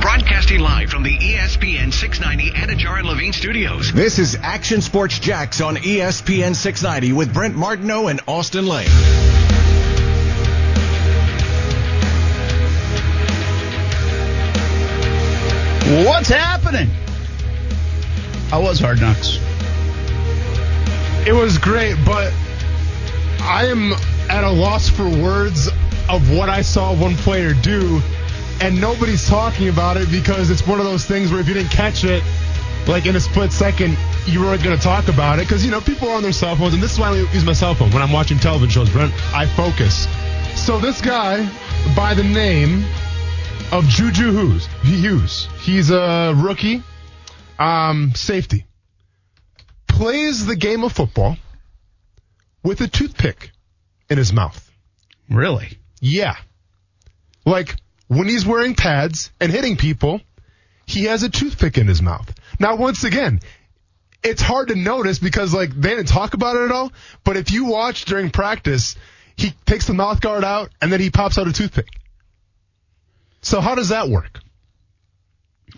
Broadcasting live from the ESPN 690 Anajar and Levine studios. This is Action Sports Jax on ESPN 690 with Brent Martineau and Austin Lane. What's happening? How was Hard Knocks? It was great, but I am at a loss for words of what I saw one player do, and nobody's talking about it because it's one of those things where if you didn't catch it, like in a split second, you weren't going to talk about it because you know people are on their cell phones, and this is why I use my cell phone when I'm watching television shows. Brent, I focus. So this guy, by the name of Juju Hughes, Hughes, he's a rookie, um, safety plays the game of football with a toothpick in his mouth. Really? Yeah. Like when he's wearing pads and hitting people, he has a toothpick in his mouth. Now, once again, it's hard to notice because like they didn't talk about it at all. But if you watch during practice, he takes the mouth guard out and then he pops out a toothpick. So how does that work?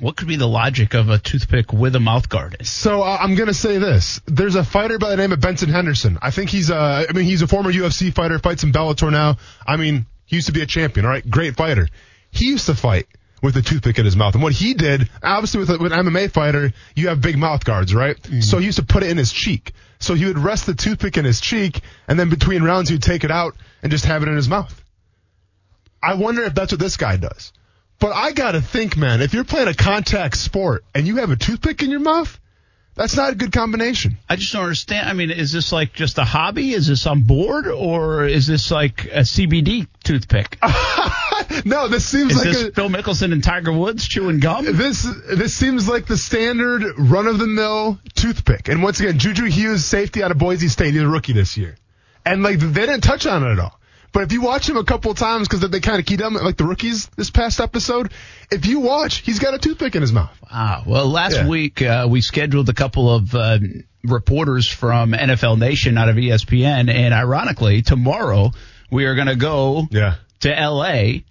What could be the logic of a toothpick with a mouth guard? So uh, I'm gonna say this: there's a fighter by the name of Benson Henderson. I think he's uh, I mean, he's a former UFC fighter, fights in Bellator now. I mean, he used to be a champion. All right, great fighter. He used to fight with a toothpick in his mouth, and what he did, obviously, with, a, with an MMA fighter, you have big mouth guards, right? Mm-hmm. So he used to put it in his cheek. So he would rest the toothpick in his cheek, and then between rounds, he'd take it out and just have it in his mouth. I wonder if that's what this guy does. But I gotta think, man, if you're playing a contact sport and you have a toothpick in your mouth, that's not a good combination. I just don't understand. I mean, is this like just a hobby? Is this on board, or is this like a CBD toothpick? no, this seems Is like this a, Phil Mickelson and Tiger Woods chewing gum? this this seems like the standard run of the mill toothpick. And once again, Juju Hughes, safety out of Boise State, he's a rookie this year, and like they didn't touch on it at all. But if you watch him a couple times, because they kind of keyed him like the rookies this past episode, if you watch, he's got a toothpick in his mouth. Wow. Well, last Yeah. week uh, we scheduled a couple of uh, reporters from NFL Nation out of ESPN, and ironically, tomorrow we are going to go Yeah. to L.A.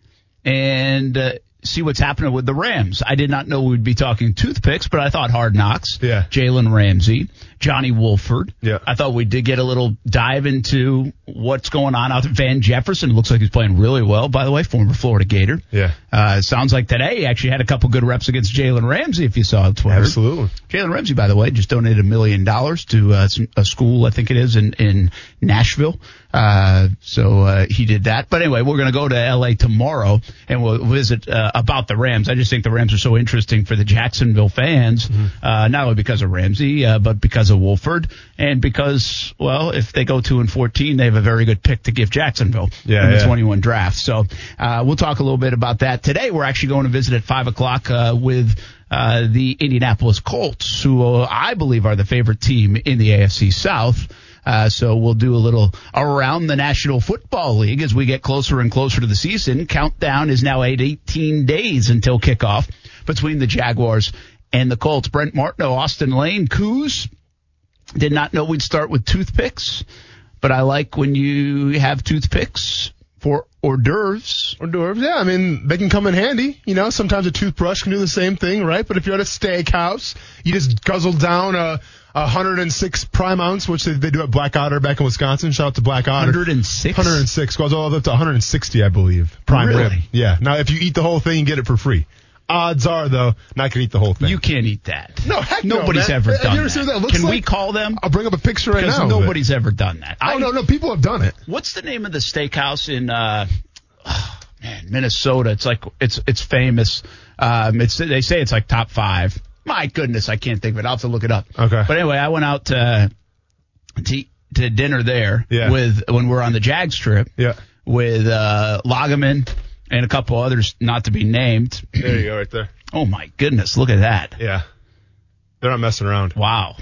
and uh, see what's happening with the Rams. I did not know we'd be talking toothpicks, but I thought Hard Knocks. Yeah. Jalen Ramsey, Johnny Wolford. Yeah. I thought we did get a little dive into what's going on out there. Van Jefferson looks like he's playing really well, by the way, former Florida Gator. Yeah. Uh, sounds like today he actually had a couple good reps against Jalen Ramsey, if you saw on Twitter. Absolutely. Jalen Ramsey, by the way, just donated a million dollars to uh, a school, I think it is, in, in Nashville. Uh, so uh, he did that. But anyway, we're going to go to L.A. tomorrow and we'll visit uh, about the Rams. I just think the Rams are so interesting for the Jacksonville fans, uh, not only because of Ramsey, uh, but because of Wolford, and because, well, if they go two and fourteen, they have a very good pick to give Jacksonville Yeah, in the yeah. 21 draft. So uh, we'll talk a little bit about that today. We're actually going to visit at five o'clock uh, with uh, the Indianapolis Colts, who uh, I believe are the favorite team in the AFC South. Uh, so we'll do a little around the National Football League as we get closer and closer to the season. Countdown is now at 18 days until kickoff between the Jaguars and the Colts. Brent Martineau, Austin Lane, Coos. Did not know we'd start with toothpicks, but I like when you have toothpicks for hors d'oeuvres. Hors d'oeuvres, yeah. I mean, they can come in handy. You know, sometimes a toothbrush can do the same thing, right? But if you're at a steakhouse, you just guzzle down a, a 106 prime ounce, which they, they do at Black Otter back in Wisconsin. Shout out to Black Otter. 106? 106 goes all the way up to 160, I believe. Prime Really? rib. Yeah. Now, if you eat the whole thing, you get it for free. Odds are, though, not gonna eat the whole thing. You can't eat that. No, heck no, Nobody's man. ever Have you done ever seen that. what that looks Can we like? call them? I'll bring up a picture right Because now. of it. nobody's ever done that. Oh I- no, no, people have done it. What's the name of the steakhouse in uh oh, man, Minnesota? It's like it's it's famous. Um it's they say it's like top 5. My goodness, I can't think of it. I'll have to look it up. Okay. But anyway, I went out to to, to dinner there Yeah. with when we were on the Jags trip Yeah. with uh Lagaman and a couple others not to be named. There you go, right there. Oh my goodness, look at that! Yeah, they're not messing around. Wow.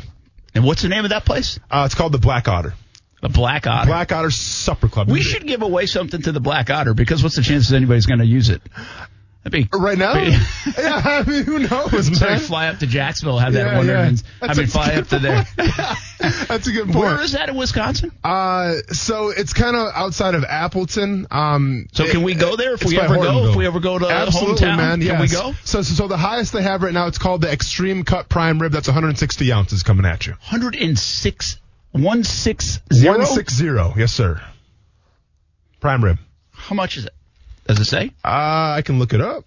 And what's the name of that place? Uh, it's called the Black Otter. The Black Otter. Black Otter Supper Club. we should give away something to the Black Otter because what's the chances anybody's going to use it? Be right now. Be, yeah, I mean, who knows, so man? fly up to Jacksonville, have that Yeah, Wonder yeah. I mean, fly up to there. That's a good point. Where is that in Wisconsin? Uh, so it's kind of outside of Appleton. Um, So can we go there if we ever go? If we ever go to Absolutely, hometown, man. can we go? So, so, so the highest they have right now, it's called the Extreme Cut Prime Rib. That's 160 ounces coming at you. 106, 160? 160. Yes, sir. Prime rib. How much is it? Does it say? Uh, I can look it up.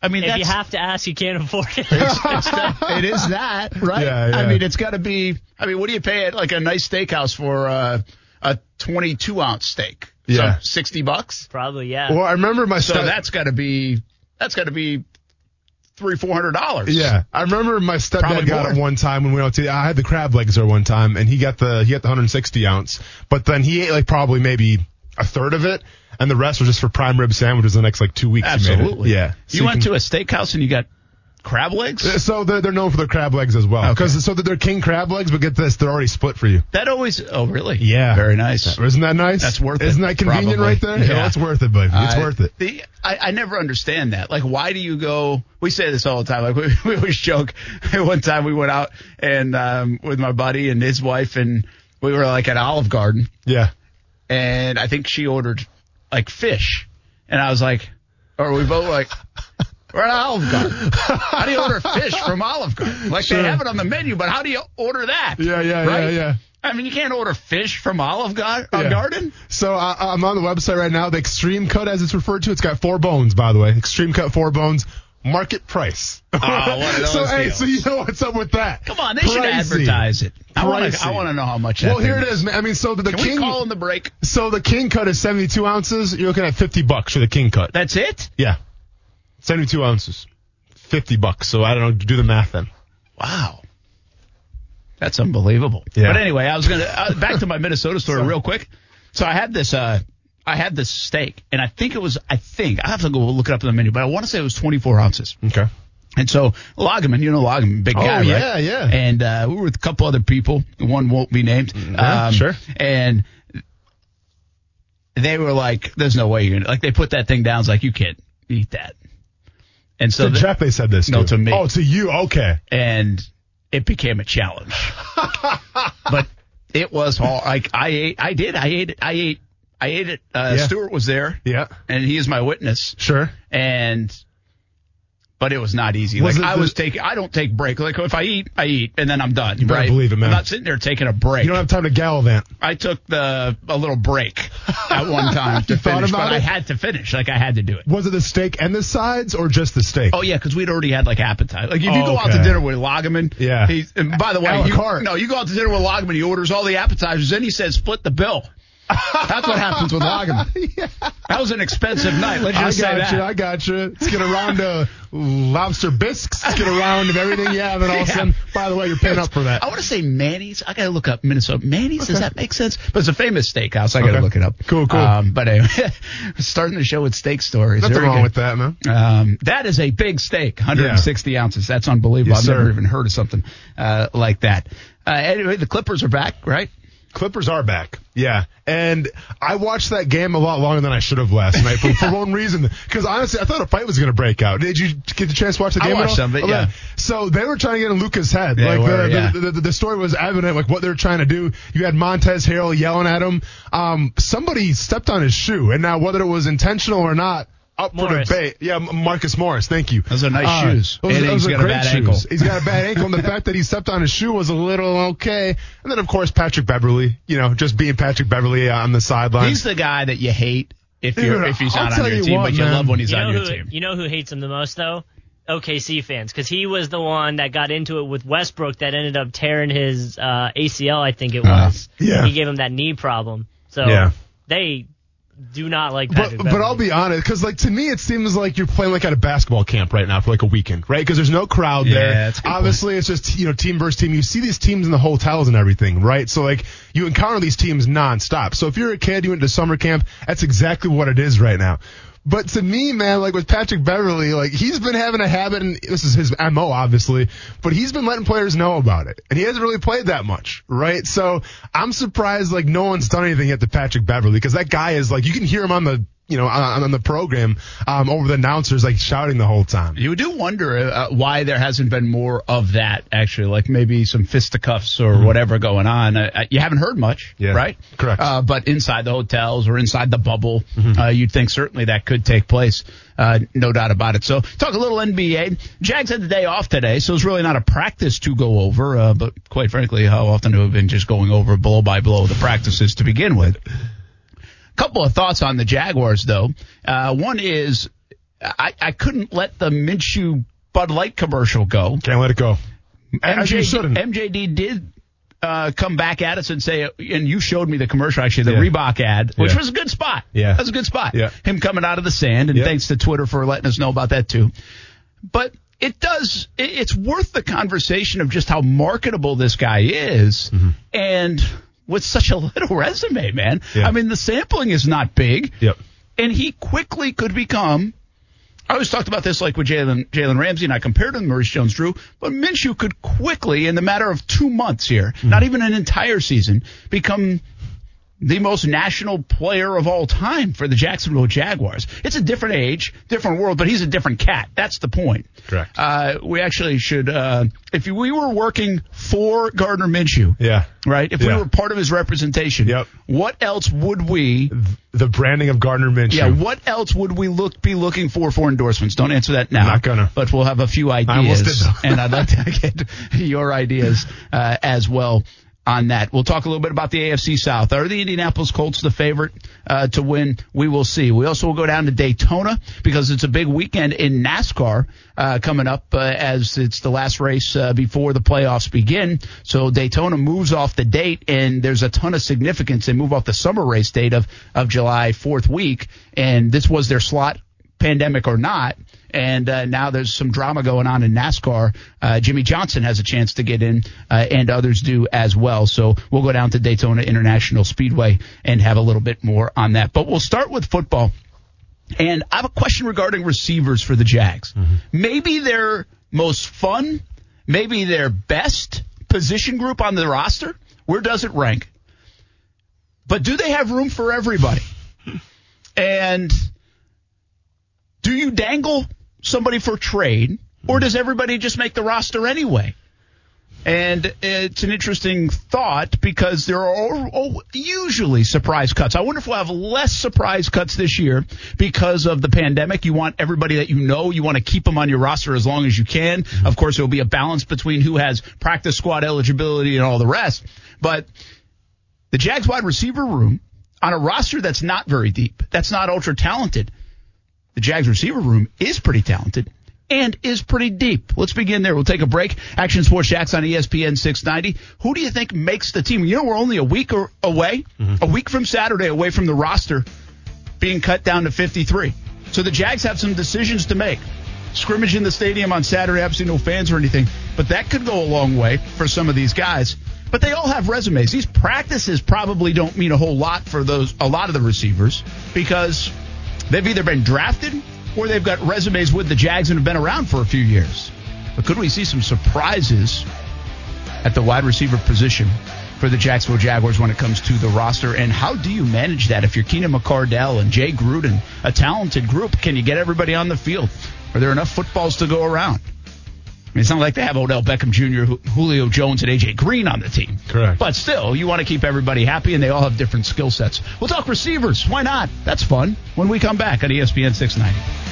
I mean, If you have to ask, you can't afford it. it's, it's that, it is that, right? Yeah, yeah. I mean, it's got to be. I mean, what do you pay at like a nice steakhouse for uh, a 22 ounce steak? Yeah. so 60 bucks. Probably, yeah. Well, I remember my So step- that's got to be that's got to be three four hundred dollars. Yeah, I remember my stepdad Probably got more. it one time when we went to. I had the crab legs there one time, and he got the he got the 160 ounce, but then he ate like probably maybe a third of it, and the rest was just for prime rib sandwiches the next like two weeks. he made it. absolutely. Yeah. You went to a steakhouse and you got crab legs. So they're, they're known for their crab legs as well, Okay. because so that they're king crab legs, but get this, they're already split for you. That always. Oh, really? Yeah. Very nice. Isn't that nice? That's worth it, Isn't that convenient probably. right there? Yeah. it's worth it, baby. It's I- worth it. The, I, I never understand that. Like, why do you go? We say this all the time. Like, we, we always joke. One time we went out and um, with my buddy and his wife, and we were like at Olive Garden, Yeah. And I think she ordered like fish, and I was like, or we both like. We're at Olive Garden. How do you order fish from Olive Garden? Like Sure. they have it on the menu, but how do you order that? Yeah, yeah, right? yeah, yeah. I mean, you can't order fish from Olive uh, Yeah. Garden. So uh, I'm on the website right now. The extreme cut, as it's referred to, it's got four bones, by the way. Extreme cut, four bones. Market price. Ah, one of those so hey, so you know what's up with that? Come on, they should advertise it. I want to. I want to know how much. That Well, here it is. man. I mean, so the, the Can king. we call in the break? so the king cut is 72 ounces. You're looking at 50 bucks for the king cut. That's it. Yeah, 72 ounces, 50 bucks. So I don't know. Do the math then. Wow. That's unbelievable. Yeah. But anyway, I was gonna uh, back to my Minnesota story real quick. So I had this. uh I had this steak, and I think it was. I think I have to go look it up in the menu, but I want to say it was 24 ounces. Okay. And so Loggeman, you know Loggeman, big Oh, guy, right? yeah, yeah. And uh, we were with a couple other people. One won't be named. Yeah, sure. And they were like, "There's no way you're gonna like." They put that thing down. It's like you can't eat that. And so the- Jeff, they said this. No, too. to me. Oh, to you. Okay. and it became a challenge. but it was hard. Like I ate, I did, I ate it, I ate, I ate it. Uh, Yeah. Stuart was there, Yeah. and he is my witness. Sure. And but it was not easy. Was like I the- was taking, I don't take break. Like if I eat, I eat, and then I'm done. You better right? believe it, man. I'm not sitting there taking a break. You don't have time to gallivant. I took the a little break at one time to finish, but I had to finish. Like I had to do it. Was it the steak and the sides, or just the steak? Oh yeah, because we'd already had like appetite. Like if you Oh, go out to dinner with Loggeman, Yeah. He's, and by the way, you, no, you go out to dinner with Loggeman, he orders all the appetizers, then he says split the bill. That's what happens with Loggeman. That was an expensive night. Let's I just say got that. you. I got you. Let's get around to lobster bisques. Let's get around to everything you have, and all of a Yeah. sudden, by the way, you're paying up for that. I want to say Manny's. I gotta look up Minnesota Manny's. Does that make sense? But it's a famous steakhouse. I gotta Okay. look it up. Cool, cool. Um, but anyway, starting the show with steak stories. Nothing wrong good. with that, man. Um, that is a big steak, 160 ounces. That's unbelievable. Yes, I've never even heard of something uh, like that. Uh, anyway, the Clippers are back, right? Clippers are back. Yeah. And I watched that game a lot longer than I should have last night for, for one reason. Because honestly, I thought a fight was going to break out. Did you get the chance to watch the game? at watched some of it, yeah. So they were trying to get in Luka's head. They like were, the, yeah. the, the, the story was evident, like what they were trying to do. You had Montrezl Harrell yelling at him. Um, somebody stepped on his shoe. And now whether it was intentional or not, up Morris. for debate. Yeah, Marcus Morris. Thank you. Those are nice Uh, shoes. Those, And those he's are got a great bad shoes. ankle. He's got a bad ankle, and the fact that he stepped on his shoe was a little okay. And then, of course, Patrick Beverley. You know, just being Patrick Beverley on the sideline. He's the guy that you hate if you're if he's I'll not on your you team, what, but you man. love when he's You on your who team. you know who hates him the most though? OKC fans, because he was the one that got into it with Westbrook that ended up tearing his uh, ACL. I think it was. yeah. He gave him that knee problem. So Yeah. they do not like But Patrick but I'll be honest, because like to me it seems like you're playing like at a basketball camp right now for like a weekend, right? Because there's no crowd Yeah, there. that's a good Obviously, it's just you know team versus team. You see these teams in the hotels and everything, right? So like you encounter these teams nonstop. So if you're a kid, you went to summer camp. That's exactly what it is right now. But to me, man, like with Patrick Beverley, like he's been having a habit, and this is his MO, obviously, but he's been letting players know about it. And he hasn't really played that much, right? So I'm surprised, like, no one's done anything yet to Patrick Beverley because that guy is like, you can hear him on the you know, on, on the program um, over the announcers, like shouting the whole time. You do wonder uh, why there hasn't been more of that, actually, like maybe some fisticuffs or mm-hmm. whatever going on. Uh, uh, you haven't heard much, yeah, right? Correct. Uh, but inside the hotels or inside the bubble, mm-hmm. Uh, you'd think certainly that could take place. Uh, no doubt about it. So talk a little NBA. Jags had the day off today, so it's really not a practice to go over. but quite frankly, how often have we been just going over blow by blow the practices to begin with? Couple of thoughts on the Jaguars, though. Uh, one is I, I couldn't let the Minshew Bud Light commercial go. Can't let it go. MJD, MJD did uh, come back at us and say, and you showed me the commercial actually, the yeah. Reebok ad, which yeah. was a good spot. Yeah, that was a good spot. Yeah. him coming out of the sand, and yeah. thanks to Twitter for letting us know about that too. But it does, it's worth the conversation of just how marketable this guy is, mm-hmm. and with such a little resume, man. Yeah. I mean, the sampling is not big. Yep. And he quickly could become. I always talked about this like with Jalen Jalen Ramsey, and I compared him to Maurice Jones-Drew. But Minshew could quickly, in the matter of two months here, mm-hmm. not even an entire season, become the most national player of all time for the Jacksonville Jaguars. It's a different age, different world, but he's a different cat. That's the point. Correct. Uh, we actually should, uh, if we were working for Gardner Minshew, yeah, right. If yeah. we were part of his representation, yep. What else would we? The branding of Gardner Minshew. Yeah. What else would we look be looking for for endorsements? Don't answer that now. I'm not gonna. But we'll have a few ideas, and I'd like to get your ideas uh, as well on that. We'll talk a little bit about the AFC South. Are the Indianapolis Colts the favorite uh, to win? We will see. We also will go down to Daytona because it's a big weekend in NASCAR uh, coming up uh, as it's the last race uh, before the playoffs begin. So Daytona moves off the date, and there's a ton of significance. They move off the summer race date of of July fourth week, and this was their slot pandemic or not. And uh, now there's some drama going on in NASCAR. Uh, Jimmie Johnson has a chance to get in, uh, and others do as well. So we'll go down to Daytona International Speedway and have a little bit more on that. But we'll start with football. And I have a question regarding receivers for the Jags. Mm-hmm. Maybe their most fun, maybe their best position group on the roster. Where does it rank? But do they have room for everybody? And do you dangle somebody for trade, or hmm. does everybody just make the roster anyway? And it's an interesting thought because there are usually surprise cuts. I wonder if we'll have less surprise cuts this year because of the pandemic. You want everybody that you know, you want to keep them on your roster as long as you can. Hmm. Of course, there will be a balance between who has practice squad eligibility and all the rest. But the Jags wide receiver room on a roster that's not very deep, that's not ultra talented, the Jags receiver room is pretty talented and is pretty deep. Let's begin there. We'll take a break. Action Sports Jax on ESPN 690. Who do you think makes the team? You know, we're only a week away, mm-hmm. a week from Saturday away from the roster being cut down to 53. So the Jags have some decisions to make. Scrimmage in the stadium on Saturday, obviously no fans or anything, but that could go a long way for some of these guys. But they all have resumes. These practices probably don't mean a whole lot for those a lot of the receivers because They've either been drafted or they've got resumes with the Jags and have been around for a few years. But could we see some surprises at the wide receiver position for the Jacksonville Jaguars when it comes to the roster? And how do you manage that if you're Keenan McCardell and Jay Gruden, a talented group? Can you get everybody on the field? Are there enough footballs to go around? I mean, it's not like they have Odell Beckham Jr., Julio Jones, and AJ Green on the team. Correct. But still, you want to keep everybody happy, and they all have different skill sets. We'll talk receivers. Why not? That's fun. When we come back on ESPN 690.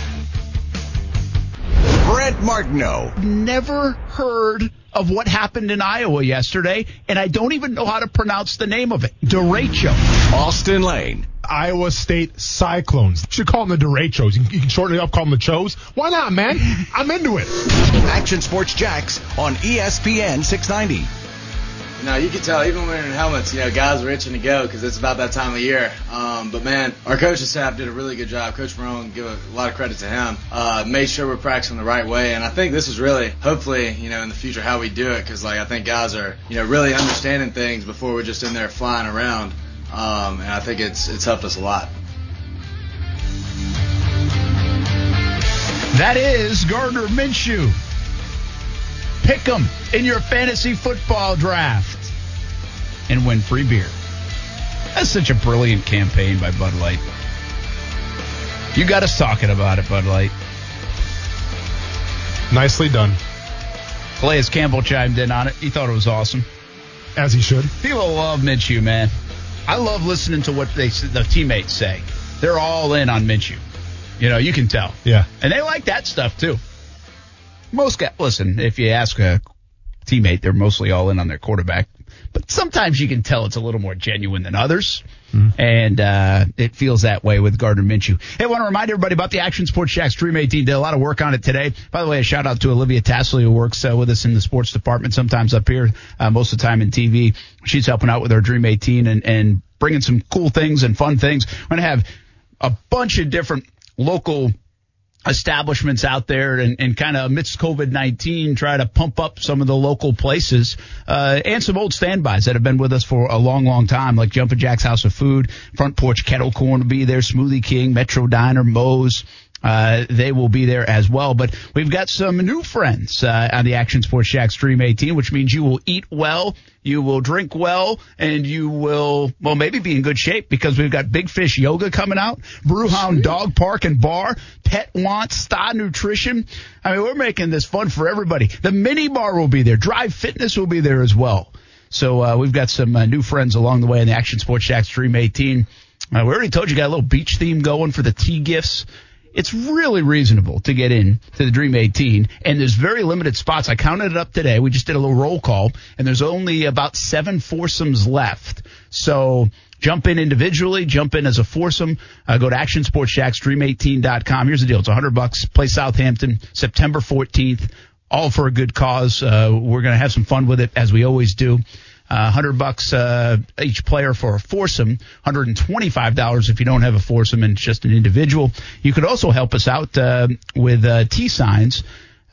Brent Martineau. Never heard of what happened in Iowa yesterday, and I don't even know how to pronounce the name of it. Derecho. Austin Lane. Iowa State Cyclones. You should call them the Derechos. You can, you can shorten it up, call them the Chos. Why not, man? I'm into it. Action Sports Jax on ESPN 690. No, you can tell even wearing helmets, you know, guys are itching to go because it's about that time of year. Um, but man, our coaching staff did a really good job. Coach Marrone, give a, lot of credit to him. Uh, made sure we're practicing the right way, and I think this is really, hopefully, you know, in the future how we do it because like I think guys are, you know, really understanding things before we're just in there flying around. Um, and I think it's it's helped us a lot. That is Gardner Minshew. Pick him in your fantasy football draft and win free beer. That's such a brilliant campaign by Bud Light. You got us talking about it, Bud Light. Nicely done, Calais Campbell chimed in on it. He thought it was awesome. as he should. People love Minshew, man. I love listening to what they the teammates say. They're all in on Minshew. You know, you can tell. Yeah. And they like that stuff too. Most guys, listen, if you ask a teammate, they're mostly all in on their quarterback. But sometimes you can tell it's a little more genuine than others. And uh, it feels that way with Gardner Minshew. Hey, I want to remind everybody about the Action Sports Jax Dream 18. Did a lot of work on it today. By the way, a shout out to Olivia Tasley who works uh, with us in the sports department, sometimes up here, uh, most of the time in TV. She's helping out with our Dream 18 and, and bringing some cool things and fun things. We're going to have a bunch of different local establishments out there and, and kind of amidst COVID 19 try to pump up some of the local places uh, and some old standbys that have been with us for a long, long time, like Jumpin' Jax House of Food, Front Porch Kettle Corn will be there, Smoothie King, Metro Diner, Moe's. Uh, they will be there as well. But we've got some new friends uh, on the Action Sports Jax Dream 18, which means you will eat well, you will drink well, and you will, well, maybe be in good shape because we've got Big Fish Yoga coming out, Brewhound Dog Park and Bar, Pet Want, Star Nutrition. I mean, we're making this fun for everybody. The mini bar will be there. Drive Fitness will be there as well. So uh, we've got some uh, new friends along the way in the Action Sports Jax Dream 18. Uh, we already told you got a little beach theme going for the tea gifts. It's really reasonable to get in to the Dream 18, and there's very limited spots. I counted it up today. We just did a little roll call, and there's only about seven foursomes left. So jump in individually, jump in as a foursome. Uh, go to ActionSportsJaxDream18.com. Here's the deal: it's 100 bucks. Play Southampton, September 14th. All for a good cause. Uh, we're going to have some fun with it as we always do. Uh, 100 bucks uh, each player for a foursome, $125 if you don't have a foursome and it's just an individual. You could also help us out uh, with uh, T signs.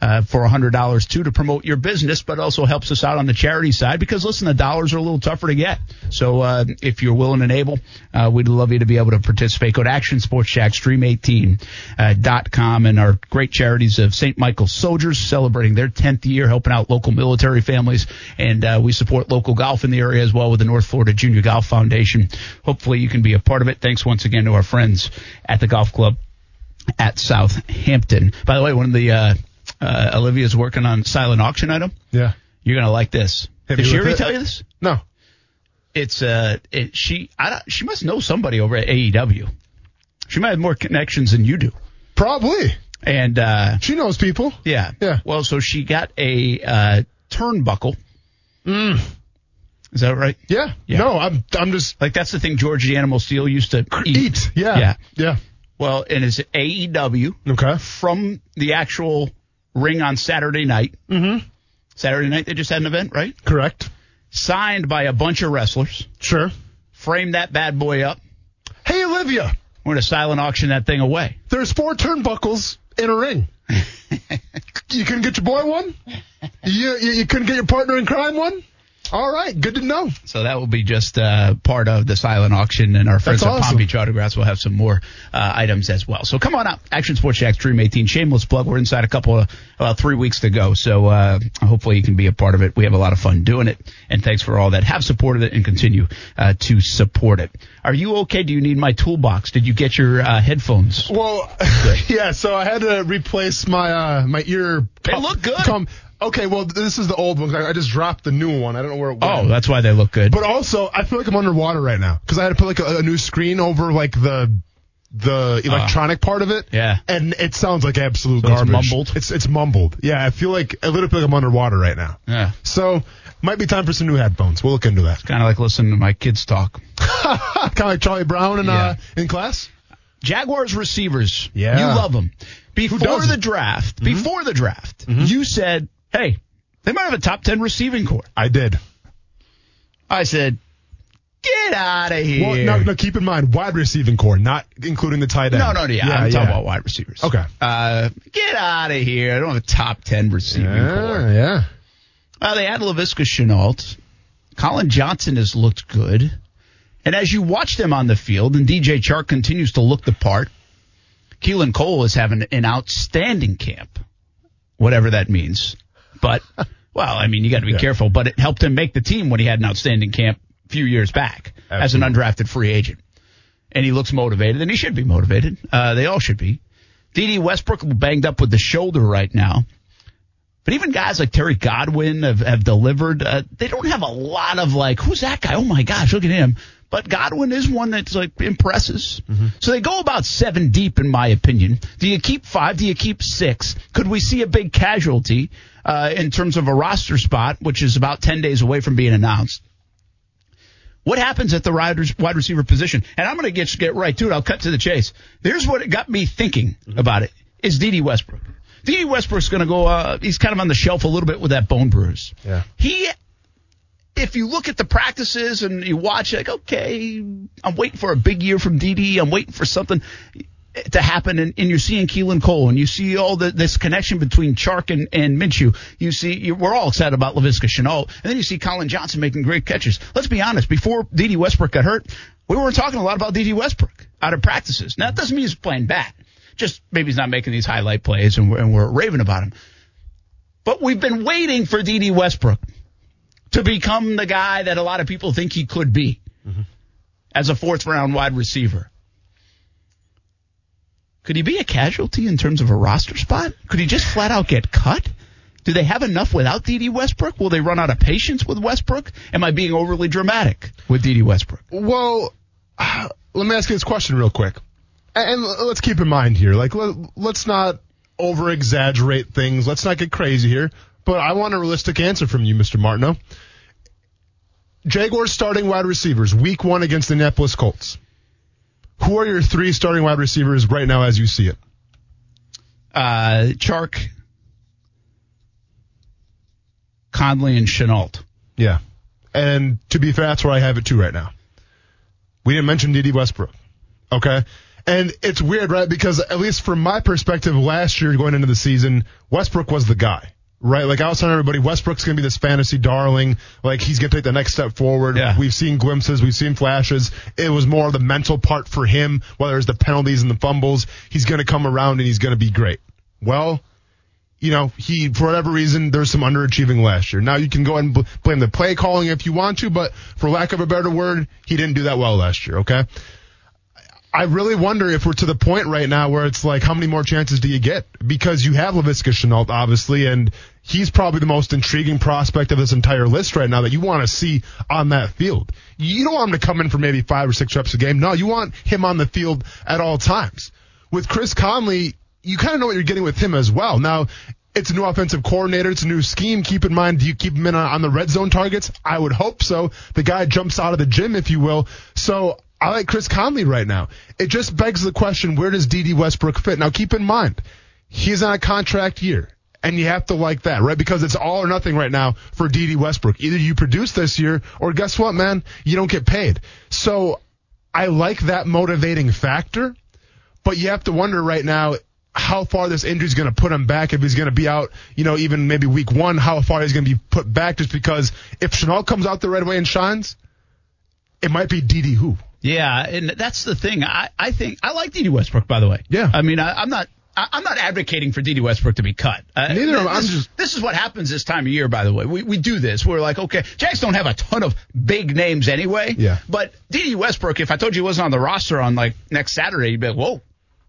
Uh, for $100 too to promote your business, but also helps us out on the charity side because listen, the dollars are a little tougher to get. So, uh, if you're willing and able, uh, we'd love you to be able to participate. Go to Action Sports Jax Dream 18 uh, and our great charities of St. Michael's Soldiers celebrating their 10th year, helping out local military families. And, uh, we support local golf in the area as well with the North Florida Junior Golf Foundation. Hopefully you can be a part of it. Thanks once again to our friends at the golf club at Southampton. By the way, one of the, uh, Olivia's working on silent auction item. Yeah. You're gonna like this. Hit Did she ever it. tell you this? No. It's uh, it, she I don't, she must know somebody over at AEW. She might have more connections than you do. Probably. And uh, She knows people. yeah, Yeah. Well, so she got a uh, turnbuckle. Mm. Is that right? Yeah. Yeah. No, I'm I'm just Like that's the thing George the Animal Steele used to eat. eat. Yeah. Yeah. Yeah. Well, and it's AEW Okay. from the actual ring on Saturday night. Mm-hmm. Saturday night they just had an event, right? Correct. Signed by a bunch of wrestlers. Sure. Frame that bad boy up. Hey Olivia, We're gonna silent auction that thing away. there's four turnbuckles in a ring. you couldn't get your boy one? You, you you couldn't get your partner in crime one? All right, good to know. So that will be just uh, part of the silent auction, and our friends That's at Palm. Beach Autographs will have some more uh, items as well. So come on out, Action Sports Jax Dream 18. Shameless plug. We're inside a couple of about three weeks to go, so uh, hopefully you can be a part of it. We have a lot of fun doing it, and thanks for all that have supported it and continue uh, to support it. Are you okay? Do you need my toolbox? Did you get your uh, headphones? Well, yeah. So I had to replace my uh my ear. They look good. Come, okay, well this is the old one. I I just dropped the new one. I don't know where it went. Oh, that's why they look good. But also, I feel like I'm underwater right now because I had to put like a, a new screen over like the the electronic part of it. Uh, Yeah. And it sounds like absolute So it's garbage. mumbled? It's it's mumbled. Yeah, I feel like I literally feel like I'm underwater right now. yeah, So might be time for some new headphones. We'll look into that. kind of like listening to my kids talk. kind of like Charlie Brown in uh in class. Jaguars receivers. Yeah. You love them. Before the draft, before the draft, you said, hey, they might have a top 10 receiving corps. I did. I said, get out of here. Well, no, no. Keep in mind, wide receiving corps, not including the tight end. no, no, yeah, I'm talking about wide receivers. Okay. Uh, get out of here. I don't have a top 10 receiving corps. Yeah, yeah. Uh, they had Laviska Shenault. Collin Johnson has looked good. And as you watch them on the field, and DJ Chark continues to look the part, Keelan Cole is having an outstanding camp, whatever that means. But, well, I mean, you got to be Yeah. careful, but it helped him make the team when he had an outstanding camp a few years back as an undrafted free agent. And he looks motivated, and he should be motivated. Uh, they all should be. Dede Westbrook banged up with the shoulder right now. But even guys like Terry Godwin have, have delivered. Uh, they don't have a lot of like, who's that guy? Oh my gosh, look at him. But Godwin is one that's like impresses. So they go about seven deep, in my opinion. Do you keep five? Do you keep six? Could we see a big casualty uh, in terms of a roster spot, which is about 10 days away from being announced? What happens at the wide wide receiver position? And I'm going to get get right to it. I'll cut to the chase. Here's what it got me thinking about it: is Dede Westbrook. Dede Westbrook's going to go. Uh, he's kind of on the shelf a little bit with that bone bruise. Yeah. He, if you look at the practices and you watch, like, okay, I'm waiting for a big year from Dede I'm waiting for something to happen, and, and you're seeing Keelan Cole, and you see all the, this connection between Chark and, and Minshew. You see, you, we're all excited about Laviska Shenault, and then you see Collin Johnson making great catches. Let's be honest, before Dede Westbrook got hurt, we weren't talking a lot about Dede Westbrook out of practices. Now, that doesn't mean he's playing bad. Just maybe he's not making these highlight plays, and we're, and we're raving about him. But we've been waiting for Dede Westbrook to become the guy that a lot of people think he could be mm-hmm. as a fourth round wide receiver. Could he be a casualty in terms of a roster spot? Could he just flat out get cut? Do they have enough without Dede Westbrook? Will they run out of patience with Westbrook? Am I being overly dramatic with Dede Westbrook? Well, let me ask you this question real quick. And let's keep in mind here, like, let, let's not over exaggerate things. Let's not get crazy here. But I want a realistic answer from you, Mr. Martineau. Jaguars starting wide receivers, week one against the Indianapolis Colts. Who are your three starting wide receivers right now as you see it? Uh, Chark, Conley, and Shenault. Yeah. And to be fair, that's where I have it too right now. We didn't mention Dede Westbrook. Okay. And it's weird, right? Because at least from my perspective, last year going into the season, Westbrook was the guy, right? Like I was telling everybody, Westbrook's going to be this fantasy darling. Like he's going to take the next step forward. Yeah. We've seen glimpses. We've seen flashes. It was more the mental part for him, whether it's the penalties and the fumbles. He's going to come around and he's going to be great. Well, you know, he, for whatever reason, there's some underachieving last year. Now you can go and bl- blame the play calling if you want to, but for lack of a better word, he didn't do that well last year, okay? I really wonder if we're to the point right now where it's like, how many more chances do you get? Because you have Laviska Shenault, obviously, and he's probably the most intriguing prospect of this entire list right now that you want to see on that field. You don't want him to come in for maybe five or six reps a game. No, you want him on the field at all times. With Chris Conley, you kind of know what you're getting with him as well. Now, it's a new offensive coordinator. It's a new scheme. Keep in mind, do you keep him in on, on the red zone targets? I would hope so. The guy jumps out of the gym, if you will. So I like Chris Conley right now. It just begs the question, where does Dede Westbrook fit? Now, keep in mind, he's on a contract year. And you have to like that, right? Because it's all or nothing right now for Dede Westbrook. Either you produce this year, or guess what, man? You don't get paid. So I like that motivating factor, but you have to wonder right now how far this injury is going to put him back. If he's going to be out, you know, even maybe week one, how far he's going to be put back just because if Shenault comes out the right way and shines, it might be Dede who. Yeah, and that's the thing. I, I think I like Dede Westbrook, by the way. Yeah. I mean, I, I'm not. I- I'm not advocating for Dede Westbrook to be cut. Uh, Neither am I. This, just- this is what happens this time of year, by the way. We, we do this. We're like, okay, Jags don't have a ton of big names anyway. Yeah. But Dede Westbrook, if I told you he wasn't on the roster on like next Saturday, you'd be like, whoa,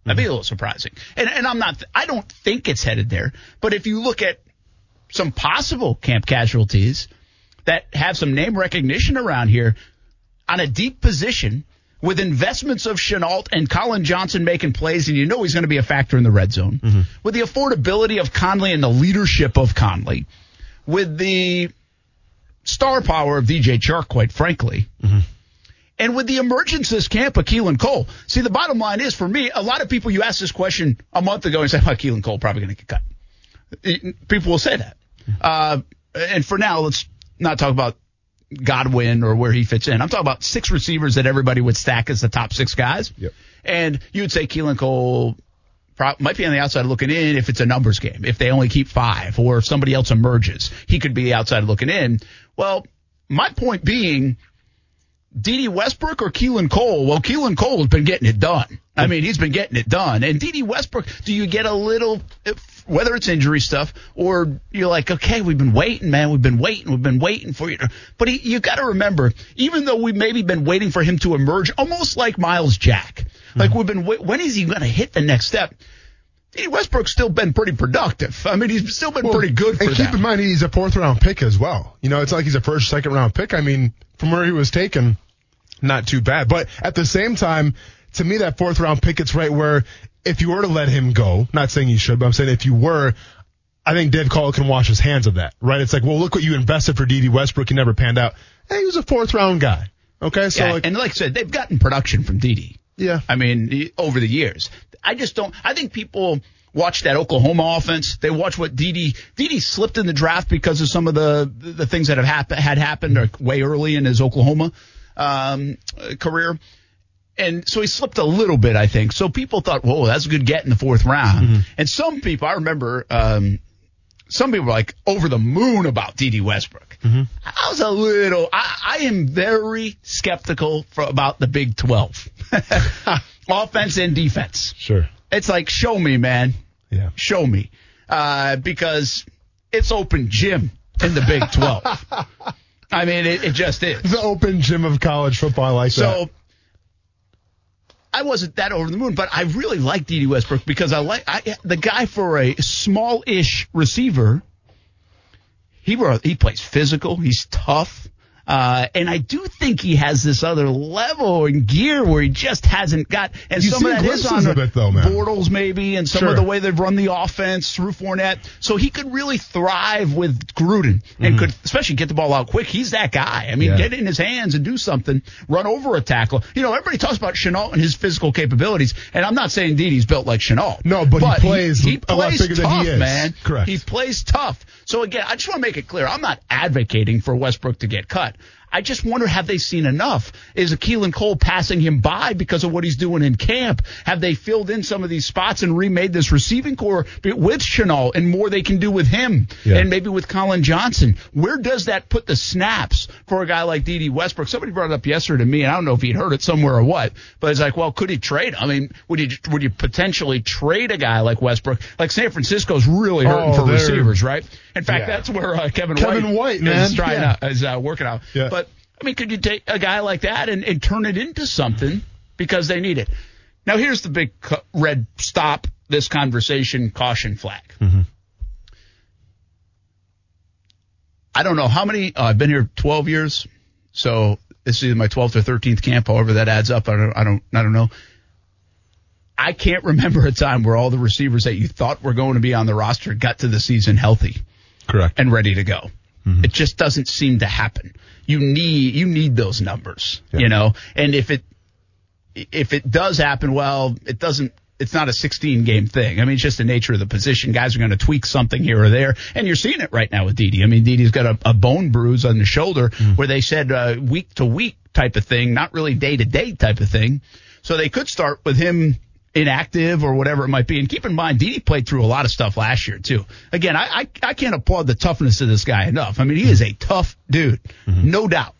that'd be a little surprising. And, and I'm not, I don't think it's headed there. But if you look at some possible camp casualties that have some name recognition around here on a deep position with investments of Shenault and Collin Johnson making plays, and you know he's going to be a factor in the red zone. Mm-hmm. With the affordability of Conley and the leadership of Conley, with the star power of DJ Chark, quite frankly. Mm-hmm. And with the emergence this camp of Keelan Cole, see, the bottom line is for me, a lot of people, you asked this question a month ago and said, well, Keelan Cole probably going to get cut. People will say that. Mm-hmm. Uh, and for now, let's not talk about Godwin or where he fits in. I'm talking about six receivers that everybody would stack as the top six guys. Yep. And you would say Keelan Cole pro- might be on the outside looking in if it's a numbers game, if they only keep five, or if somebody else emerges, he could be outside looking in. Well, my point being, Dede Westbrook or Keelan Cole? Well, Keelan Cole has been getting it done. I mean, he's been getting it done. And Dede Westbrook, do you get a little, whether it's injury stuff or you're like, okay, we've been waiting, man, we've been waiting, we've been waiting for you. But he, you got to remember, even though we've maybe been waiting for him to emerge, almost like Myles Jack, like Mm-hmm. we've been, when is he going to hit the next step? Dede Westbrook's still been pretty productive. I mean, he's still been pretty good for and keep them. in mind, he's a fourth round pick as well. You know, it's like he's a first, second round pick. I mean, from where he was taken, not too bad. But at the same time, to me, that fourth round pick, it's right where if you were to let him go, not saying you should, but I'm saying if you were, I think Dave Call can wash his hands of that, right? It's like, well, look what you invested for Dede Westbrook. He never panned out. Hey, he was a fourth round guy. Okay, so Yeah, like, and like I said, they've gotten production from Dede. Yeah. I mean, over the years, I just don't. I think people watch that Oklahoma offense. They watch what Dede Dede slipped in the draft because of some of the the things that have happened had happened way early in his Oklahoma um, career. And so he slipped a little bit, I think. So people thought, whoa, that's a good get in the fourth round. And some people, I remember, um, some people were like over the moon about Dede Westbrook. I was a little, I, I am very skeptical for, about the Big 12. Offense and defense. sure. It's like, show me, man. Yeah. Show me. Uh, because it's open gym in the Big 12. I mean, it, it just is. The open gym of college football, I like that. So I wasn't that over the moon, but I really like Dede Westbrook because I like I, the guy for a small-ish receiver. He he plays physical. He's tough. Uh, and I do think he has this other level and gear where he just hasn't got, and You some of that is on of it, though, man. Bortles maybe, and some Sure. of the way they've run the offense through Fournette. So he could really thrive with Gruden and could especially get the ball out quick. He's that guy. I mean, Mm-hmm. Yeah. get it in his hands and do something, run over a tackle. You know, everybody talks about Shenault and his physical capabilities, and I'm not saying Dede's built like Shenault. No, but he plays he, a lot plays than tough, he is. man. Correct. He plays tough. So again, I just want to make it clear, I'm not advocating for Westbrook to get cut that. I just wonder, have they seen enough? Is Keelan Cole passing him by because of what he's doing in camp? Have they filled in some of these spots and remade this receiving corps with Shenault and more they can do with him Yeah. and maybe with Collin Johnson? Where does that put the snaps for a guy like Dede Westbrook? Somebody brought it up yesterday to me, and I don't know if he'd heard it somewhere or what, but it's like, well, could he trade? I mean, would you would you potentially trade a guy like Westbrook? Like San Francisco's really hurting Oh, for receivers, right? In fact, Yeah. that's where uh, Kevin, Kevin White, man. is trying Yeah. out, is uh, working out. But I mean, could you take a guy like that and, and turn it into something because they need it? Now, here's the big red stop this conversation caution flag. I don't know how many. Uh, I've been here 12 years, so this is either my 12th or 13th camp. However that adds up, I don't. I don't. I don't know. I can't remember a time where all the receivers that you thought were going to be on the roster got to the season healthy Correct. and ready to go. It just doesn't seem to happen. You need you need those numbers, you know. And if it if it does happen, well, it doesn't. It's not a 16 game thing. I mean, it's just the nature of the position. Guys are going to tweak something here or there, and you're seeing it right now with Dede. I mean, Dede's got a, a bone bruise on the shoulder where they said uh, week to week type of thing, not really day to day type of thing. So they could start with him inactive or whatever it might be. And keep in mind, Dede played through a lot of stuff last year too. Again, I I, I can't applaud the toughness of this guy enough. I mean, he is a tough dude, no doubt.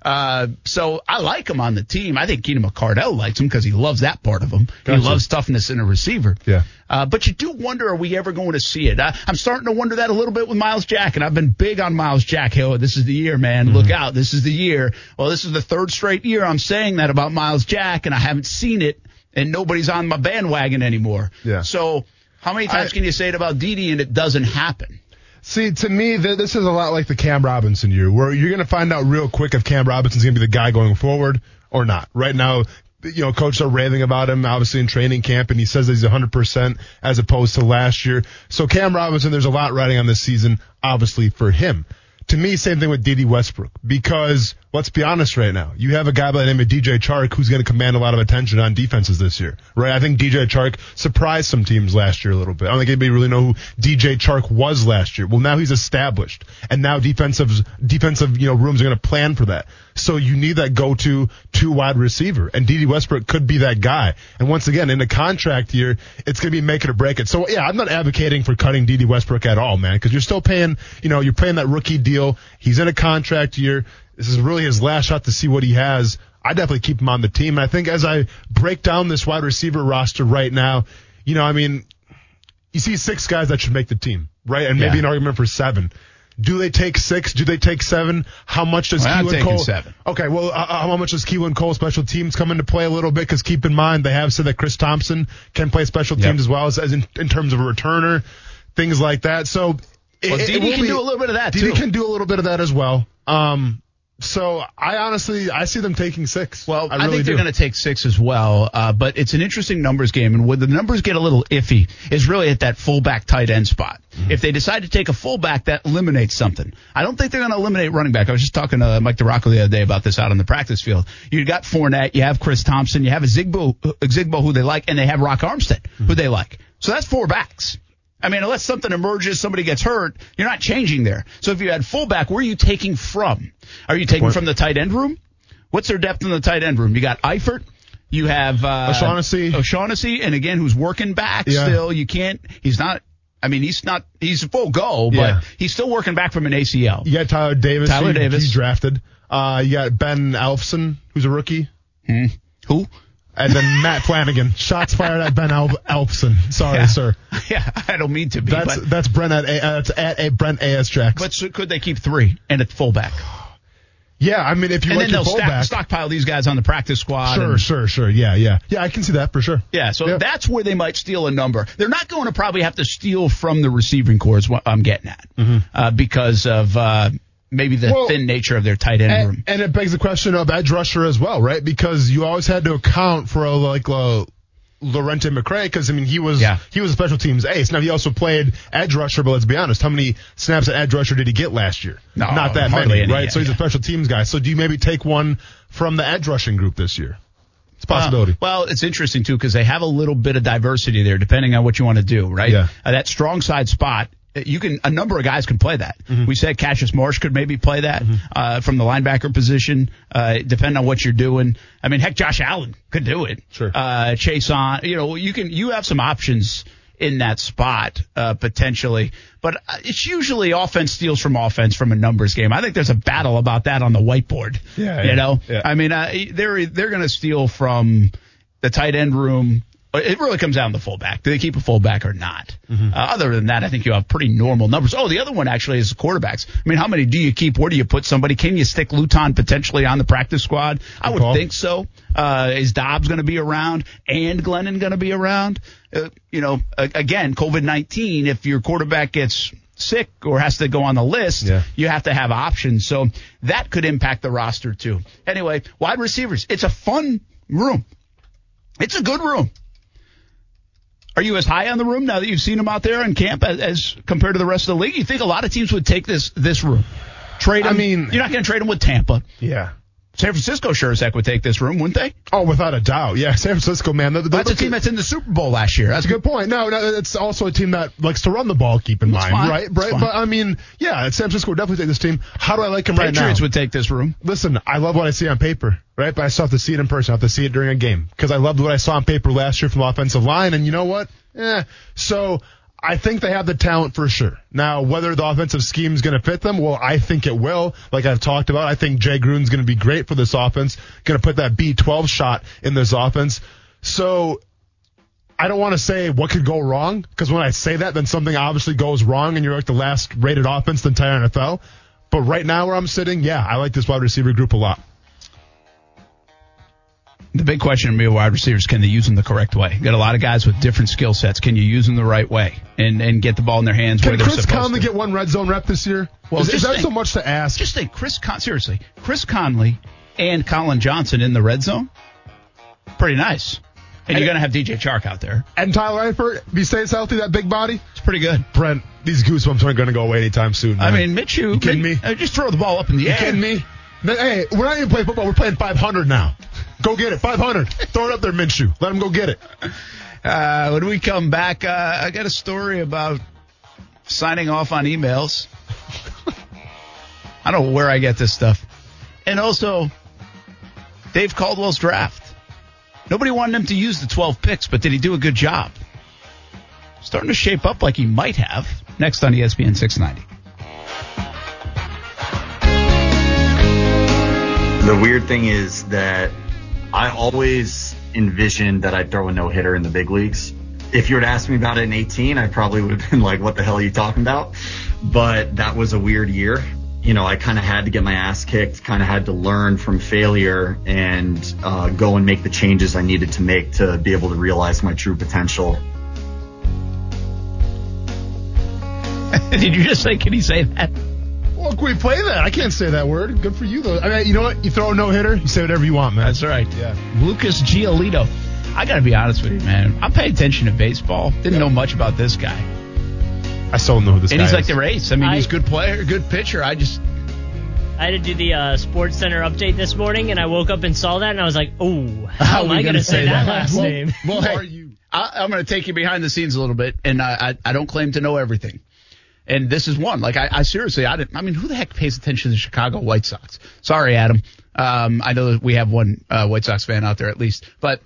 Uh, so I like him on the team. I think Keenan McCardell likes him because he loves that part of him. Gotcha. He loves toughness in a receiver. Yeah. Uh, but you do wonder, are we ever going to see it? I, I'm starting to wonder that a little bit with Myles Jack, and I've been big on Myles Jack. Hey, oh, this is the year, man. Mm-hmm. Look out. This is the year. Well, this is the third straight year I'm saying that about Myles Jack, and I haven't seen it, and nobody's on my bandwagon anymore. Yeah. So how many times I- can you say it about Dede and it doesn't happen? See, to me, th- this is a lot like the Cam Robinson year, where you're going to find out real quick if Cam Robinson's going to be the guy going forward or not. Right now, you know, coaches are raving about him, obviously in training camp, and he says that he's 100% as opposed to last year. So Cam Robinson, there's a lot riding on this season, obviously for him. To me, same thing with Dede Westbrook, because let's be honest right now, you have a guy by the name of DJ Chark who's going to command a lot of attention on defenses this year, right? I think DJ Chark surprised some teams last year a little bit. I don't think anybody really know who DJ Chark was last year. Well, now he's established, and now defensive defensive you know rooms are going to plan for that. So you need that go-to two wide receiver, and Dede Westbrook could be that guy. And once again, in the contract year, it's going to be make it or break it. So yeah, I'm not advocating for cutting Dede Westbrook at all, man, because you're still paying, you know, you're paying that rookie deal. He's in a contract year. This is really his last shot to see what he has I definitely keep him on the team. And I think as I break down this wide receiver roster right now, you know, I mean, you see six guys that should make the team, right? And maybe Yeah. an argument for seven. Do they take six? Do they take seven? How much does Well, Keelan Cole? seven. Okay, well, uh, how much does Keelan Cole special teams come into play a little bit? Because keep in mind they have said that Chris Thompson can play special Yep. teams as well as, as in, in terms of a returner, things like that. So, Well, Dede can be- do a little bit of that Dede too. can do a little bit of that as well. Um, so I honestly I see them taking six. Well, I, really think they're going to take six as well, uh, but it's an interesting numbers game, and where the numbers get a little iffy is really at that fullback tight end spot. Mm-hmm. If they decide to take a fullback, that eliminates something. I don't think they're going to eliminate running back. I was just talking to Mike DiRocco the other day about this out on the practice field. You got Fournette, you have Chris Thompson, you have Ozigbo, Zigbo who they like, and they have Rock Armstead Mm-hmm. who they like. So that's four backs. I mean, unless something emerges, somebody gets hurt, you're not changing there. So if you had fullback, where are you taking from? Are you taking from the tight end room? What's their depth in the tight end room? You got Eifert. You have uh, O'Shaughnessy. O'Shaughnessy, and again, who's working back Yeah. still. You can't. He's not. I mean, he's not. He's a full go, but Yeah. he's still working back from an ACL. You got Tyler Davis. Tyler you- Davis. you drafted. Uh, you got Ben Ellefson, who's a rookie, Who? And then Matt Flanagan. Shots fired at Ben Ellefson. Sorry, Yeah. sir. Yeah, I don't mean to be, That's but that's Brent at a, uh, that's at a Brent AS Jacks. but so could they keep three and a fullback? yeah, I mean if you And like then they'll stack, stockpile these guys on the practice squad. sure, and- sure, sure. Yeah, yeah, yeah. I can see that for sure. Yeah, so Yeah. that's where they might steal a number. They're not going to probably have to steal from the receiving corps, is what I'm getting at, uh, because of uh, maybe the. Well, thin nature of their tight end room. And, and it begs the question of edge rusher as well, right? Because you always had to account for a, like uh, Lerentee McCray, because I mean he was Yeah. he was a special teams ace. Now he also played edge rusher, but let's be honest, how many snaps at edge rusher did he get last year? No, not that many, any, right? yeah, so he's yeah. a special teams guy. So do you maybe take one from the edge rushing group this year? It's a possibility. Uh, well, it's interesting too because they have a little bit of diversity there, depending on what you want to do, right? Yeah. Uh, that strong side spot, uh, you can a number of guys can play that. Mm-hmm. We said Cassius Marsh could maybe play that uh, from the linebacker position, uh, depending on what you're doing. I mean, heck, Josh Allen could do it. Sure. Uh, Chaisson, you know, you can you have some options in that spot uh, potentially, but uh, it's usually offense steals from offense from a numbers game. I think there's a battle about that on the whiteboard. Yeah, you yeah, know, yeah. I mean, uh, they're they're going to steal from the tight end room. It really comes down to the fullback. Do they keep a fullback or not? Mm-hmm. Uh, other than that, I think you have pretty normal numbers. Oh, the other one actually is quarterbacks. I mean, how many do you keep? Where do you put somebody? Can you stick Luton potentially on the practice squad? I would think so. Uh, is Dobbs going to be around and Glennon going to be around? Uh, you know, again, COVID 19, if your quarterback gets sick or has to go on the list, Yeah. you have to have options. So that could impact the roster too. Anyway, wide receivers. It's a fun room. It's a good room. Are you as high on the room now that you've seen him out there in camp as, as compared to the rest of the league? You think a lot of teams would take this this room? Trade I mean- you're not going to trade them with Tampa. yeah. San Francisco sure as heck would take this room, wouldn't they? Oh, without a doubt. Yeah, San Francisco, man. the- the- That's a team at- that's in the Super Bowl last year. That's a good point. No, no, it's also a team that likes to run the ball. Keep in mind, fine. right? Right. But I mean, yeah, San Francisco would definitely take this team. How do I like them right now? Patriots would take this room. Listen, I love what I see on paper, right? But I still have to see it in person. I have to see it during a game because I loved what I saw on paper last year from the offensive line. And you know what? Eh. So I think they have the talent for sure. Now, whether the offensive scheme is going to fit them, well, I think it will. Like I've talked about, I think Jay Gruden's going to be great for this offense. Going to put that B12 shot in this offense. So I don't want to say what could go wrong because when I say that, then something obviously goes wrong and you're like the last rated offense in the entire NFL. But right now where I'm sitting, yeah, I like this wide receiver group a lot. The big question to me wide receivers, can they use them the correct way? Got a lot of guys with different skill sets. Can you use them the right way and, and get the ball in their hands where Can Chris Conley to? get one red zone rep this year? Well, is, is that think- so much to ask? Just think, Chris Con- seriously, Chris Conley and Collin Johnson in the red zone, pretty nice. And you're going to have DJ Chark out there. and Tyler Eifert, if he stays healthy, that big body. It's pretty good. Brent, these goosebumps aren't going to go away anytime soon. I mean, Minshew, You kidding me? uh, just throw the ball up in the you air. kidding me? Hey, we're not even playing football. We're playing 500 now. Go get it. 500. Throw it up there, Minshew. Let him go get it. Uh, when we come back, uh, I got a story about signing off on emails. I don't know where I get this stuff. And also, Dave Caldwell's draft. Nobody wanted him to use the 12 picks, but did he do a good job? Starting to shape up like he might have. Next on ESPN 690. The weird thing is that I always envisioned that I'd throw a no hitter in the big leagues. If you were to ask me about it in 18, I probably would have been like, what the hell are you talking about? But that was a weird year. You know, I kind of had to get my ass kicked, kind of had to learn from failure and uh, go and make the changes I needed to make to be able to realize my true potential. Did you just say, can he say that? Well, can we play that? I can't say that word. Good for you, though. I mean, you know what? You throw a no hitter, you say whatever you want, man. That's right. Yeah. Lucas Giolito. I got to be honest with you, man. I pay attention to baseball. Didn't know much about this guy. I still don't know who this And guy he's like the race. I mean, I- he's a good player, good pitcher. I just, I had to do the uh, Sports Center update this morning, and I woke up and saw that, and I was like, "Oh, How how am I going gonna to say say that, that? last Well- name?" well, Who hey, are you? I, I'm going to take you behind the scenes a little bit, and I, I, I don't claim to know everything. And this is one. Like I, I seriously, I didn't. I mean, who the heck pays attention to the Chicago White Sox? Sorry, Adam. Um, I know that we have one uh, White Sox fan out there at least, but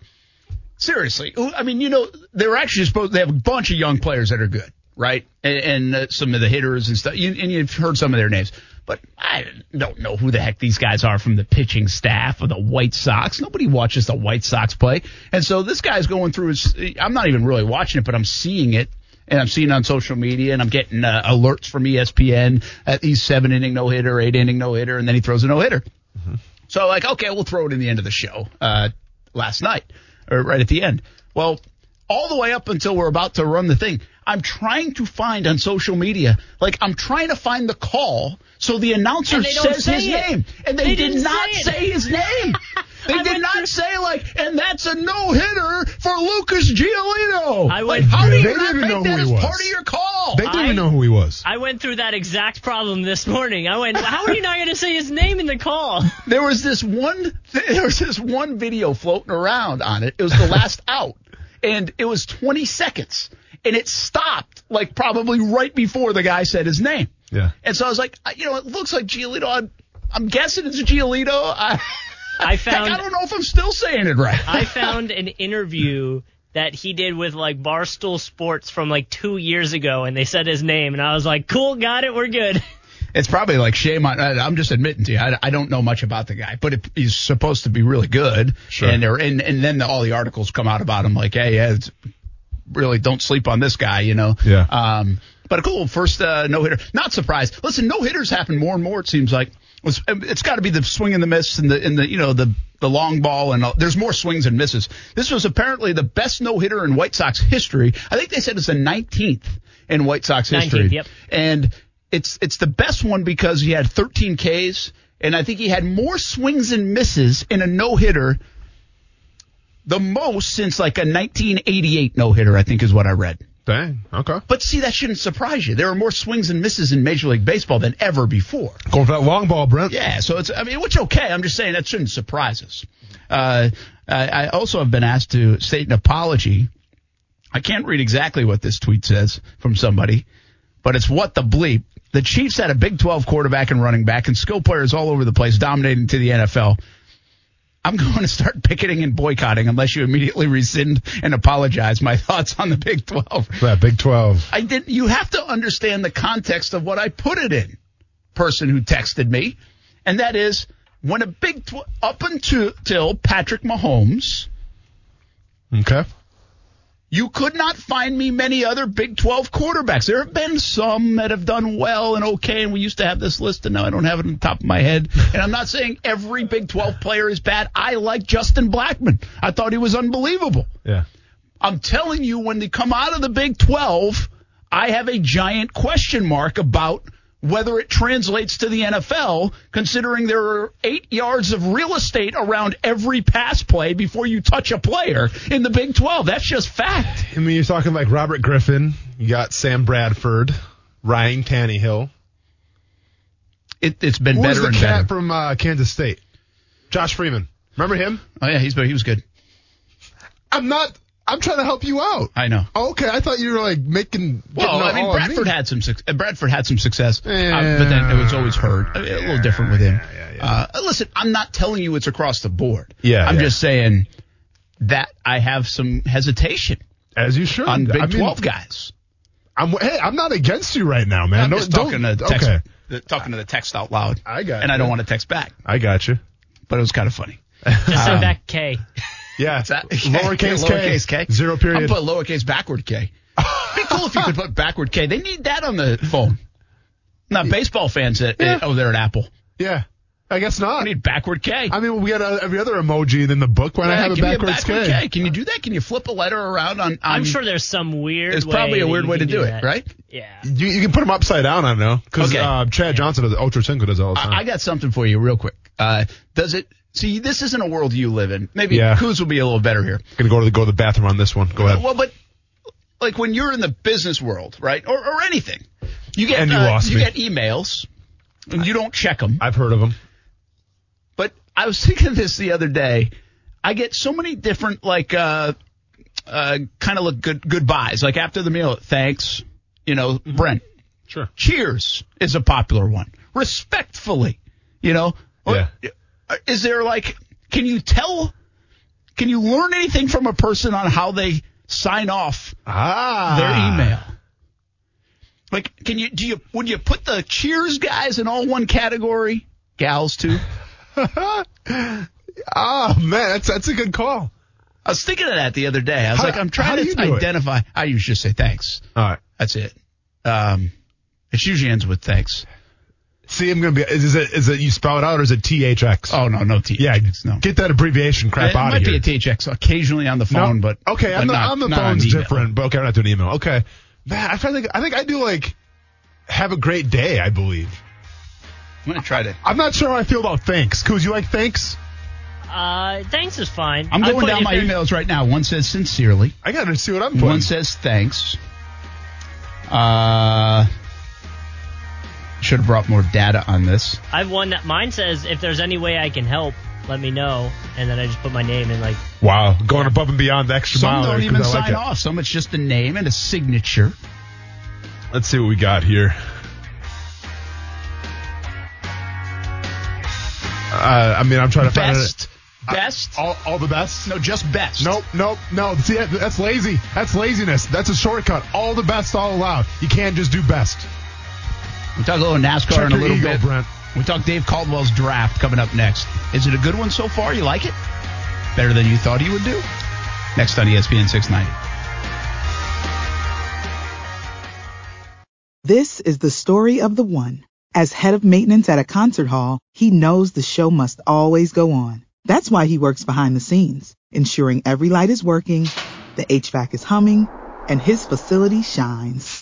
seriously, I mean, you know, they're actually supposed. They have a bunch of young players that are good, right? And, and uh, some of the hitters and stuff. You, and you've heard some of their names, but I don't know who the heck these guys are from the pitching staff of the White Sox. Nobody watches the White Sox play, and so this guy's going through his. I'm not even really watching it, but I'm seeing it. And I'm seeing on social media, and I'm getting uh, alerts from ESPN that he's seven inning no hitter, eight inning no hitter, and then he throws a no hitter. So like, okay, we'll throw it in the end of the show uh, last night or right at the end. Well, all the way up until we're about to run the thing, I'm trying to find on social media, like I'm trying to find the call so the announcer And they don't says say his it. name, and they, They did didn't say say his name. They I did not through- say like, and that's a no hitter for Lucas Giolito. I like, went how do you They not didn't make know that as was. part of your call? They didn't I- even know who he was. I went through that exact problem this morning. I went, "How are you not going to say his name in the call?" there was this one there was this one video floating around on it. It was the last out. And it was 20 seconds. And it stopped like probably right before the guy said his name. Yeah. And so I was like, you know, it looks like Giolito. I'm, I'm guessing it's Giolito. I, I found- Heck, I don't know if I'm still saying it right. I found an interview that he did with like Barstool Sports from like two years ago, and they said his name, and I was like, "Cool, got it, we're good." It's probably like shame on. I- I'm just admitting to you, I, I don't know much about the guy, but it, he's supposed to be really good. Sure. And there, and and then the, all the articles come out about him, like, hey, yeah, it's, really don't sleep on this guy, you know. Yeah. Um, but a cool first uh, no hitter. Not surprised. Listen, no hitters happen more and more. It seems like it's, it's got to be the swing and the miss and the and the you know the the long ball and all, there's more swings and misses. This was apparently the best no hitter in White Sox history. I think they said it's the 19th in White Sox history. 19th, yep. And it's it's the best one because he had 13 Ks, and I think he had more swings and misses in a no hitter, the most since like a 1988 no hitter. I think is what I read. Dang. Okay. But see, that shouldn't surprise you. There are more swings and misses in Major League Baseball than ever before. Going for that long ball, Brent. Yeah, so it's I mean, which okay. I'm just saying that shouldn't surprise us. Uh, I, I also have been asked to state an apology. I can't read exactly what this tweet says from somebody, but it's what the bleep. The Chiefs had a Big 12 quarterback and running back and skill players all over the place dominating to the NFL. I'm going to start picketing and boycotting unless you immediately rescind and apologize. My thoughts on the Big 12. That Big 12. I didn't. You have to understand the context of what I put it in. Person who texted me, and that is when a big 12 up until Patrick Mahomes, Okay. You could not find me many other Big 12 quarterbacks. There have been some that have done well and okay, and we used to have this list, and now I don't have it on the top of my head. And I'm not saying every Big 12 player is bad. I like Justin Blackmon. I thought he was unbelievable. Yeah. I'm telling you, when they come out of the Big 12, I have a giant question mark about whether it translates to the NFL, considering there are eight yards of real estate around every pass play before you touch a player in the Big 12. That's just fact. I mean, you're talking like Robert Griffin. You got Sam Bradford, Ryan Tannehill. It, it's been Who was better the and cat better. from uh, Kansas State? Josh Freeman. Remember him? oh yeah, he's he was good. I'm not. I'm trying to help you out. I know. Oh, okay, I thought you were like making. Well, I mean, Bradford me. had some suc- uh, Bradford had some success, uh, but then it was always hurt. A, a little different with him. yeah, yeah. Uh, listen, I'm not telling you it's across the board. Yeah, I'm yeah. just saying that I have some hesitation as you should on Big I mean, 12 guys. I'm. Hey, I'm not against you right now, man. I'm Don't- just talking to don't- text, Okay, the, talking to the text out loud. I got and I don't want to text back. I got you. but it was kind of funny. Just Um, send back K. Yeah. What's that? Lowercase, lowercase K. K. Zero period. I'm put lowercase backward K. It'd be cool if you could put backward K. They need that on the phone. Not baseball fans at, Yeah. oh, they're at Apple. yeah. I guess not. I need backward K. I mean, we got uh, every other emoji in the book. Why not Yeah, have a give me backwards backward K? Can you do that? Can you flip a letter around on? on I'm sure there's some weird. It's probably a weird way to can do it, right? Yeah. You, you can put them upside down. I don't know because Okay. uh, Chad Johnson does Ochocinco does all the time. I, I got something for you, real quick. Uh, does it? See, this isn't a world you live in. Maybe Yeah. Kuz will be a little better here. gonna go to the go to the bathroom on this one. Go ahead. Well, but like when you're in the business world, right, or, or anything, you get you uh, you get emails, and you don't check them. I've heard of them. But I was thinking of this the other day. I get so many different like uh uh kind of look good goodbyes. Like after the meal, thanks. You know, Brent. Sure. Cheers is a popular one. Respectfully, you know. Yeah. Is there like can you tell can you learn anything from a person on how they sign off Ah. their email? Like can you do you would you put the cheers guys in all one category? Gals too? Oh man, that's that's a good call. I was thinking of that the other day. I was How- like, I'm trying to do it? identify. I usually just say thanks. All right. That's it. Um, it usually ends with thanks. See, I'm gonna be. Is it is it you spell it out or is it THX? Oh no, no THX. yeah. no. Get that abbreviation crap it out might of here. It might be a THX occasionally on the phone, no, but okay, but on the, not- on the phone's email. different. But okay, I'm not doing email. Okay, man, I feel like I think I do like have a great day. I believe. I'm gonna try to. I'm not sure how I feel about thanks. Cause you like thanks? Uh, thanks is fine. I'm going put down my emails right now. One says sincerely. I gotta see what I'm putting. One says thanks. Uh, should have brought more data on this. I have one that mine says if there's any way I can help, let me know, and then I just put my name in like wow, going above and beyond the extra Some mile. don't there, even 'cause I like sign it. off. Some it's just a name and a signature. Let's see what we got here. Uh, I mean, I'm trying to find Best, it. best. All, all the best. no, just best. Nope, nope, no. See, that- that's lazy. That's laziness. That's a shortcut. All the best, all allowed. You can't just do best. We talk a little NASCAR Check in a little ego, bit. Brent. We talk Dave Caldwell's draft coming up next. Is it a good one so far? You like it? Better than you thought he would do? Next on ESPN 690. This is the story of the one. As head of maintenance at a concert hall, he knows the show must always go on. That's why he works behind the scenes, ensuring every light is working, the HVAC is humming, and his facility shines.